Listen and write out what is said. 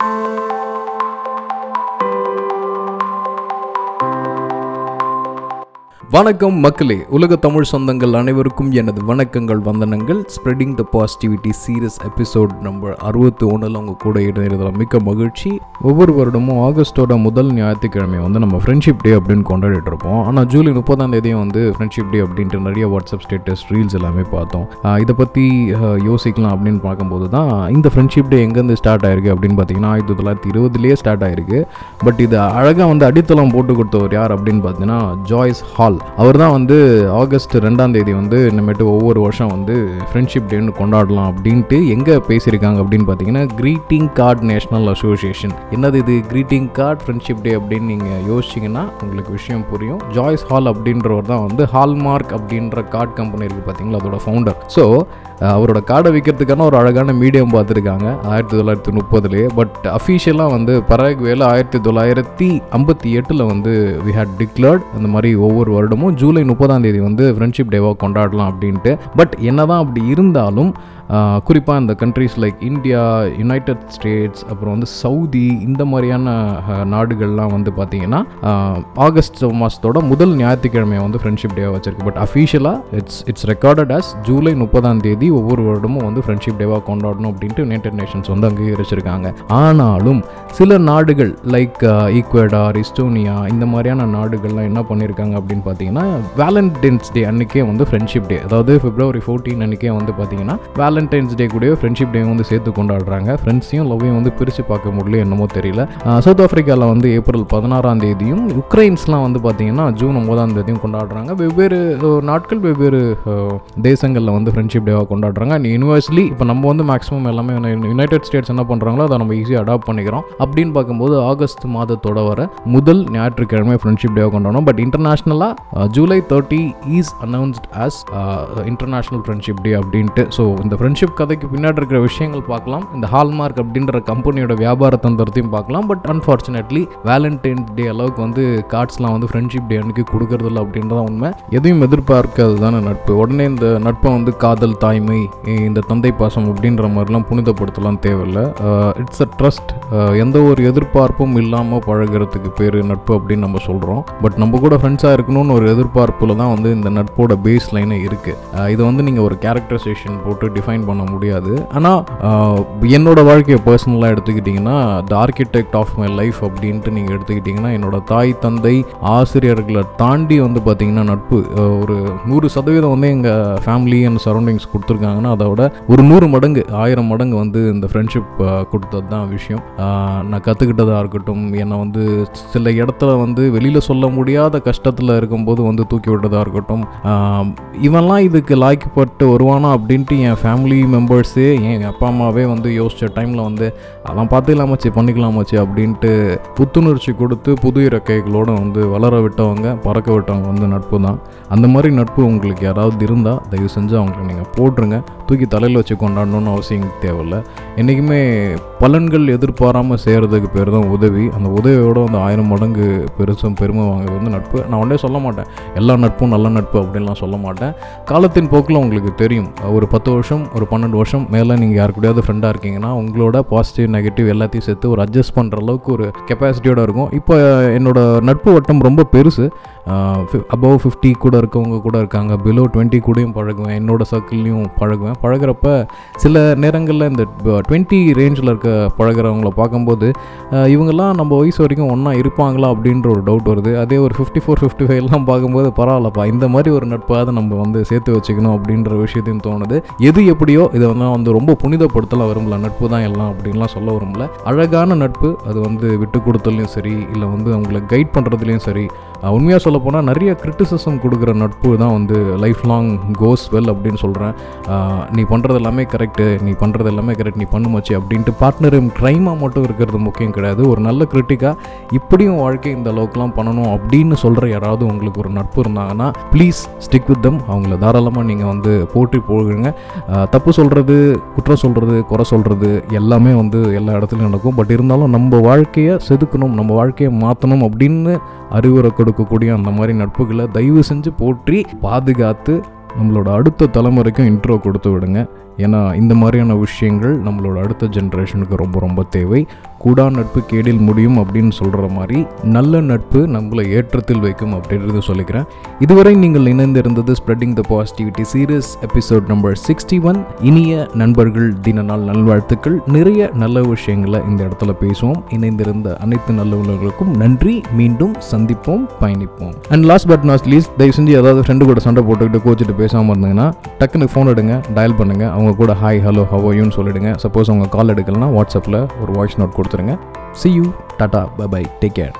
Thank you. வணக்கம் மக்களே உலக தமிழ் சொந்தங்கள் அனைவருக்கும் எனது வணக்கங்கள் வந்தனங்கள். Spreading the positivity series episode number அறுபத்தி ஒன்றில் அவங்க கூட இணையதில் மிக்க மகிழ்ச்சி. ஒவ்வொரு வருடமும் ஆகஸ்டோட முதல் ஞாயிற்றுக்கிழமை வந்து நம்ம ஃப்ரெண்ட்ஷிப் டே அப்படின்னு கொண்டாடிட்டு இருப்போம் ஆனால் ஜூலை முப்பதாம் தேதியும் வந்து ஃப்ரெண்ட்ஷிப் டே அப்படின்ட்டு நிறைய வாட்ஸ்அப் ஸ்டேட்டஸ் ரீல்ஸ் எல்லாமே பார்த்தோம். இதை பற்றி யோசிக்கலாம் அப்படின்னு பார்க்கும்போது தான் இந்த ஃப்ரெண்ட்ஷிப் டே எங்கேருந்து ஸ்டார்ட் ஆயிருக்கு அப்படின்னு பார்த்தீங்கன்னா ஆயிரத்தி தொள்ளாயிரத்தி இருபதுலேயே ஸ்டார்ட் ஆயிருக்கு. பட் இது அழகாக வந்து அடித்தளம் போட்டு கொடுத்தவர் யார் அப்படின்னு பார்த்தீங்கன்னா ஜாய்ஸ் ஹால் அவர் தான் வந்து ஆகஸ்ட் ரெண்டாம் தேதி வந்து இனிமேட்டு ஒவ்வொரு வருஷம் வந்து ஃப்ரெண்ட்ஷிப் டேன்னு கொண்டாடலாம் அப்படின்ட்டு எங்கே பேசியிருக்காங்க அப்படின்னு பார்த்தீங்கன்னா க்ரீட்டிங் கார்டு நேஷனல் அசோசியேஷன் என்னது இது? க்ரீட்டிங் கார்டு ஃப்ரெண்ட்ஷிப் டே அப்படின்னு நீங்கள் யோசிச்சிங்கன்னா உங்களுக்கு விஷயம் புரியும். ஜாய்ஸ் ஹால் அப்படின்றவர் தான் வந்து ஹால்மார்க் அப்படின்ற கார்டு கம்பெனி இருக்குது பார்த்தீங்களா அதோட ஃபவுண்டர் ஸோ அவரோட கார்டை விற்கிறதுக்கான ஒரு அழகான மீடியம் பார்த்துருக்காங்க ஆயிரத்தி தொள்ளாயிரத்தி முப்பதுலேயே. பட் அஃபீஷியலாக வந்து பராகுவேல ஆயிரத்தி தொள்ளாயிரத்தி ஐம்பத்தி எட்டில் வந்து வி ஹேட் டிக்ளர்ட் அந்த மாதிரி ஒவ்வொரு வருடமும் ஜூலை முப்பதாம் தேதி வந்து ஃப்ரெண்ட்ஷிப் டேவாக கொண்டாடலாம் அப்படின்ட்டு. பட் என்னதான் அப்படி இருந்தாலும் குறிப்பாக இந்த countries like India United States அப்புறம் வந்து சவுதி இந்த மாதிரியான நாடுகள்லாம் வந்து பார்த்திங்கன்னா ஆகஸ்ட் மாதத்தோட முதல் ஞாயிற்றுக்கிழமையை வந்து ஃப்ரெண்ட்ஷிப் டேவாக வச்சிருக்கு. But அஃபீஷியலாக it's it's recorded as July முப்பதாம் தேதி ஒவ்வொரு வருடமும் வந்து ஃப்ரெண்ட்ஷிப் டேவாக கொண்டாடணும் அப்படின்ட்டு யுனைடெட் நேஷன்ஸ் வந்து அங்கீகரிச்சிருக்காங்க. ஆனாலும் சில நாடுகள் லைக் ஈக்வடார் இஸ்டோனியா இந்த மாதிரியான நாடுகள்லாம் என்ன பண்ணியிருக்காங்க அப்படின்னு பார்த்தீங்கன்னா வேலண்டைன்ஸ் டே அன்றைக்கே வந்து ஃப்ரெண்ட்ஷிப் டே அதாவது பிப்ரவரி ஃபோர்டீன் அன்றைக்கே வந்து பார்த்தீங்கன்னா வேலண்டைன்ஸ் டே கூட ஃப்ரெண்ட்ஷிப் டே வந்து சேர்த்து கொண்டாடுறாங்க. ஃப்ரெண்ட்ஸையும் லவ்வையும் வந்து பிரித்து பார்க்க முடியல என்னமோ தெரியல. சவுத் ஆஃப்ரிக்காவில் வந்து ஏப்ரல் பதினாறாம் தேதியும் உக்ரைன்ஸ்லாம் வந்து பார்த்தீங்கன்னா ஜூன் ஒன்பதாம் தேதியும் கொண்டாடுறாங்க. வெவ்வேறு நாட்கள் வெவ்வேறு தேசங்களில் வந்து ஃப்ரெண்ட்ஷிப் டேவாக கொண்டாடுறாங்க. அண்ட் யூனிவர்ஸ்லி இப்போ நம்ம வந்து மேக்ஸிமம் எல்லாமே யுனைடெட் ஸ்டேட்ஸ் என்ன பண்ணுறாங்களோ அதை நம்ம ஈஸியாக அடாப்ட் பண்ணிக்கிறோம். அப்படின்னு பார்க்கும்போது ஆகஸ்ட் மாதத்தோட வர முதல் ஞாயிற்றுக்கிழமை ஃப்ரெண்ட்ஷிப் டேவாக கொண்டாடணும் but இன்டர்நேஷ்னலாக July thirty is announced as international friendship day அப்படின்ட்டு. ஸோ இந்த ஃப்ரெண்ட் ஃப்ரெண்ட்ஷிப் கதைக்கு பின்னாடி இருக்கிற விஷயங்கள் பார்க்கலாம். இந்த ஹால்மார்க் அப்படின்ற கம்பெனியோட வியாபார தந்திரத்தையும் பார்க்கலாம். பட் அன்ஃபார்ச்சுனேட்லி வேலண்டைன் டே அளவுக்கு வந்து கார்ட்ஸ்லாம் வந்து ஃப்ரெண்ட்ஷிப் டே அன்னைக்கு கொடுக்கறதில்ல அப்படின்றதான் உண்மை. எதையும் எதிர்பார்க்காது தானே நட்பு. உடனே இந்த நட்பை வந்து காதல் தாய்மை இந்த தந்தை பாசம் அப்படின்ற மாதிரிலாம் புனிதப்படுத்தலாம் தேவையில்லை. இட்ஸ் அ ட்ரஸ்ட் எந்த ஒரு எதிர்பார்ப்பும் இல்லாமல் பழகுறதுக்கு பேர் நட்பு அப்படின்னு நம்ம சொல்கிறோம் பட் நம்ம கூட ஃப்ரெண்ட்ஸாக இருக்கணும்னு ஒரு எதிர்பார்ப்பில் தான் வந்து இந்த நட்போட பேஸ் லைனே இருக்குது இதை வந்து நீங்கள் ஒரு கேரக்டரைசேஷன் போட்டு டிஃபைன் பண்ண முடியாது. ஆனால் என்னோட வாழ்க்கையை பர்சனலாக எடுத்துக்கிட்டிங்கன்னா the architect of my life அப்படின்ட்டு நீங்கள் எடுத்துக்கிட்டிங்கன்னா என்னோட தாய் தந்தை ஆசிரியர்களை தாண்டி வந்து பார்த்திங்கன்னா நட்பு ஒரு நூறு சதவீதம் வந்து எங்கள் ஃபேமிலி அண்ட் சரௌண்டிங்ஸ் கொடுத்துருக்காங்கன்னா அதோட ஒரு நூறு மடங்கு ஆயிரம் மடங்கு வந்து இந்த ஃப்ரெண்ட்ஷிப் கொடுத்தது தான் விஷயம். நான் கற்றுக்கிட்டதாக இருக்கட்டும் என்னை வந்து சில இடத்துல வந்து வெளியில் சொல்ல முடியாத கஷ்டத்தில் இருக்கும்போது வந்து தூக்கி விட்டதாக இருக்கட்டும். இவெல்லாம் இவன்லாம் இதுக்கு லாய்க்கப்பட்டு வருவானா அப்படின்ட்டு என் ஃபேமிலி மெம்பர்ஸே என் அப்பா அம்மாவே வந்து யோசித்த டைமில் வந்து அதெல்லாம் பார்த்துக்கலாமாச்சு பண்ணிக்கலாமாச்சு அப்படின்ட்டு புத்துணர்ச்சி கொடுத்து புது இறக்கைகளோடு வந்து வளர விட்டவங்க பறக்க விட்டவங்க வந்து நட்பு தான். அந்த மாதிரி நட்பு உங்களுக்கு யாராவது இருந்தால் தயவு செஞ்சு அவங்களை நீங்கள் போட்டுருங்க. தூக்கி தலையில் வச்சு கொண்டாடணும்னு அவசியம் தேவையில்ல. என்றைக்குமே பலன்கள் எதிர்பாராமல் செய்கிறதுக்கு பேர் தான் உதவி. அந்த உதவியோட வந்து ஆயிரம் மடங்கு பெருசும் பெருமை வாங்குறது வந்து நட்பு. நான் உடனே சொல்ல மாட்டேன். எல்லா நட்பும் நல்ல நட்பு அப்படின்லாம் சொல்ல மாட்டேன். காலத்தின் போக்கில் உங்களுக்கு தெரியும். ஒரு பத்து வருஷம் ஒரு பன்னெண்டு வருஷம் மேலே நீங்கள் யாரு கூடயாவது ஃப்ரெண்டாக இருக்கீங்கன்னா உங்களோட பாசிட்டிவ் நெகட்டிவ் எல்லாத்தையும் சேர்த்து ஒரு அட்ஜஸ்ட் பண்ணுற அளவுக்கு ஒரு கெப்பாசிட்டியோட இருக்கும். இப்போ என்னோட நட்பு வட்டம் ரொம்ப பெருசு. அபவ் ஃபிஃப்டி கூட இருக்கவங்க கூட இருக்காங்க. பிலோ டுவெண்ட்டி கூடயும் பழகுவேன். என்னோடய சர்க்கிள்லையும் பழகுவேன். பழகுறப்ப சில நேரங்களில் இந்த டுவெண்ட்டி ரேஞ்சில் இருக்க பழகுறவங்கள பார்க்கும்போது இவங்கெல்லாம் நம்ம வயசு வரைக்கும் ஒன்றா இருப்பாங்களா அப்படின்ற ஒரு டவுட் வருது. அதே ஒரு ஃபிஃப்டி ஃபோர் ஃபிஃப்டி ஃபைவ்லாம் பார்க்கும்போது பரவாயில்லப்பா இந்த மாதிரி ஒரு நட்பாவது நம்ம வந்து சேர்த்து வச்சுக்கணும் அப்படின்ற விஷயத்தையும் தோணுது. எது எப்படியோ இதை வந்து வந்து ரொம்ப புனிதப்படுத்தலாம் விரும்பல. நட்பு தான் எல்லாம் அப்படின்லாம் சொல்ல விரும்பல. அழகான நட்பு அது வந்து விட்டு கொடுத்தலையும் சரி இல்லை வந்து அவங்களை கைட் பண்ணுறதுலையும் சரி உண்மையாக சொல்ல போனால் நிறைய கிரிட்டிசிசம் கொடுக்குற நட்பு தான் வந்து லைஃப் லாங் கோஸ் வெல் அப்படின்னு சொல்கிறேன். நீ பண்ணுறது எல்லாமே கரெக்டு நீ பண்ணுறது எல்லாமே கரெக்ட் நீ பண்ணுமாச்சு அப்படின்ட்டு பார்ட்னரும் க்ரைமாக மட்டும் இருக்கிறது முக்கியம் கிடையாது. ஒரு நல்ல கிரிட்டிக்காக இப்படியும் வாழ்க்கை இந்த அளவுக்குலாம் பண்ணணும் அப்படின்னு சொல்கிற யாராவது உங்களுக்கு ஒரு நட்பு இருந்தாங்கன்னா ப்ளீஸ் ஸ்டிக் வித் தம் அவங்கள தாராளமாக நீங்கள் வந்து போற்றி போகுங்க. தப்பு சொல்கிறது குற்றம் சொல்கிறது குறை சொல்கிறது எல்லாமே வந்து எல்லா இடத்துலையும் நடக்கும். பட் இருந்தாலும் நம்ம வாழ்க்கையை செதுக்கணும் நம்ம வாழ்க்கையை மாற்றணும் அப்படின்னு அறிவுரை கொடுக்கக்கூடிய அந்த மாதிரி நட்புகளை தயவு செஞ்சு போற்றி பாதுகாத்து நம்மளோட அடுத்த தலைமுறைக்கும் இன்ட்ரோ கொடுத்து விடுங்க. ஏன்னா இந்த மாதிரியான விஷயங்கள் நம்மளோட அடுத்த ஜென்ரேஷனுக்கு ரொம்ப ரொம்ப தேவை. கூடா நட்பு கேடில் முடியும் அப்படின்னு சொல்கிற மாதிரி நல்ல நட்பு நம்மளை ஏற்றத்தில் வைக்கும் அப்படின்றது சொல்லிக்கிறேன். இதுவரை நீங்கள் இணைந்திருந்தது spreading the positivity series episode number sixty one இனிய நண்பர்கள் தின நாள் நல்வாழ்த்துக்கள். நிறைய நல்ல விஷயங்களை இந்த இடத்துல பேசுவோம். இணைந்திருந்த அனைத்து நல்லவர்களுக்கும் நன்றி. மீண்டும் சந்திப்போம் பயணிப்போம். And last but not least தயவு செஞ்சு ஏதாவது ஃப்ரெண்டு கூட சண்டை போட்டுக்கிட்டு கோச்சிட்டு பேசாமல் இருந்தீங்கன்னா டக்குன்னு ஃபோன் எடுங்க டயல் பண்ணுங்க. அவங்க கூட ஹாய் ஹலோ ஹவோயுன்னு சொல்லிடுங்க. சப்போஸ் அவங்க கால் எடுக்கலன்னா வாட்ஸ்அப்பில் ஒரு வாய்ஸ் நோட் கொடுத்துருங்க. See you tata bye bye take care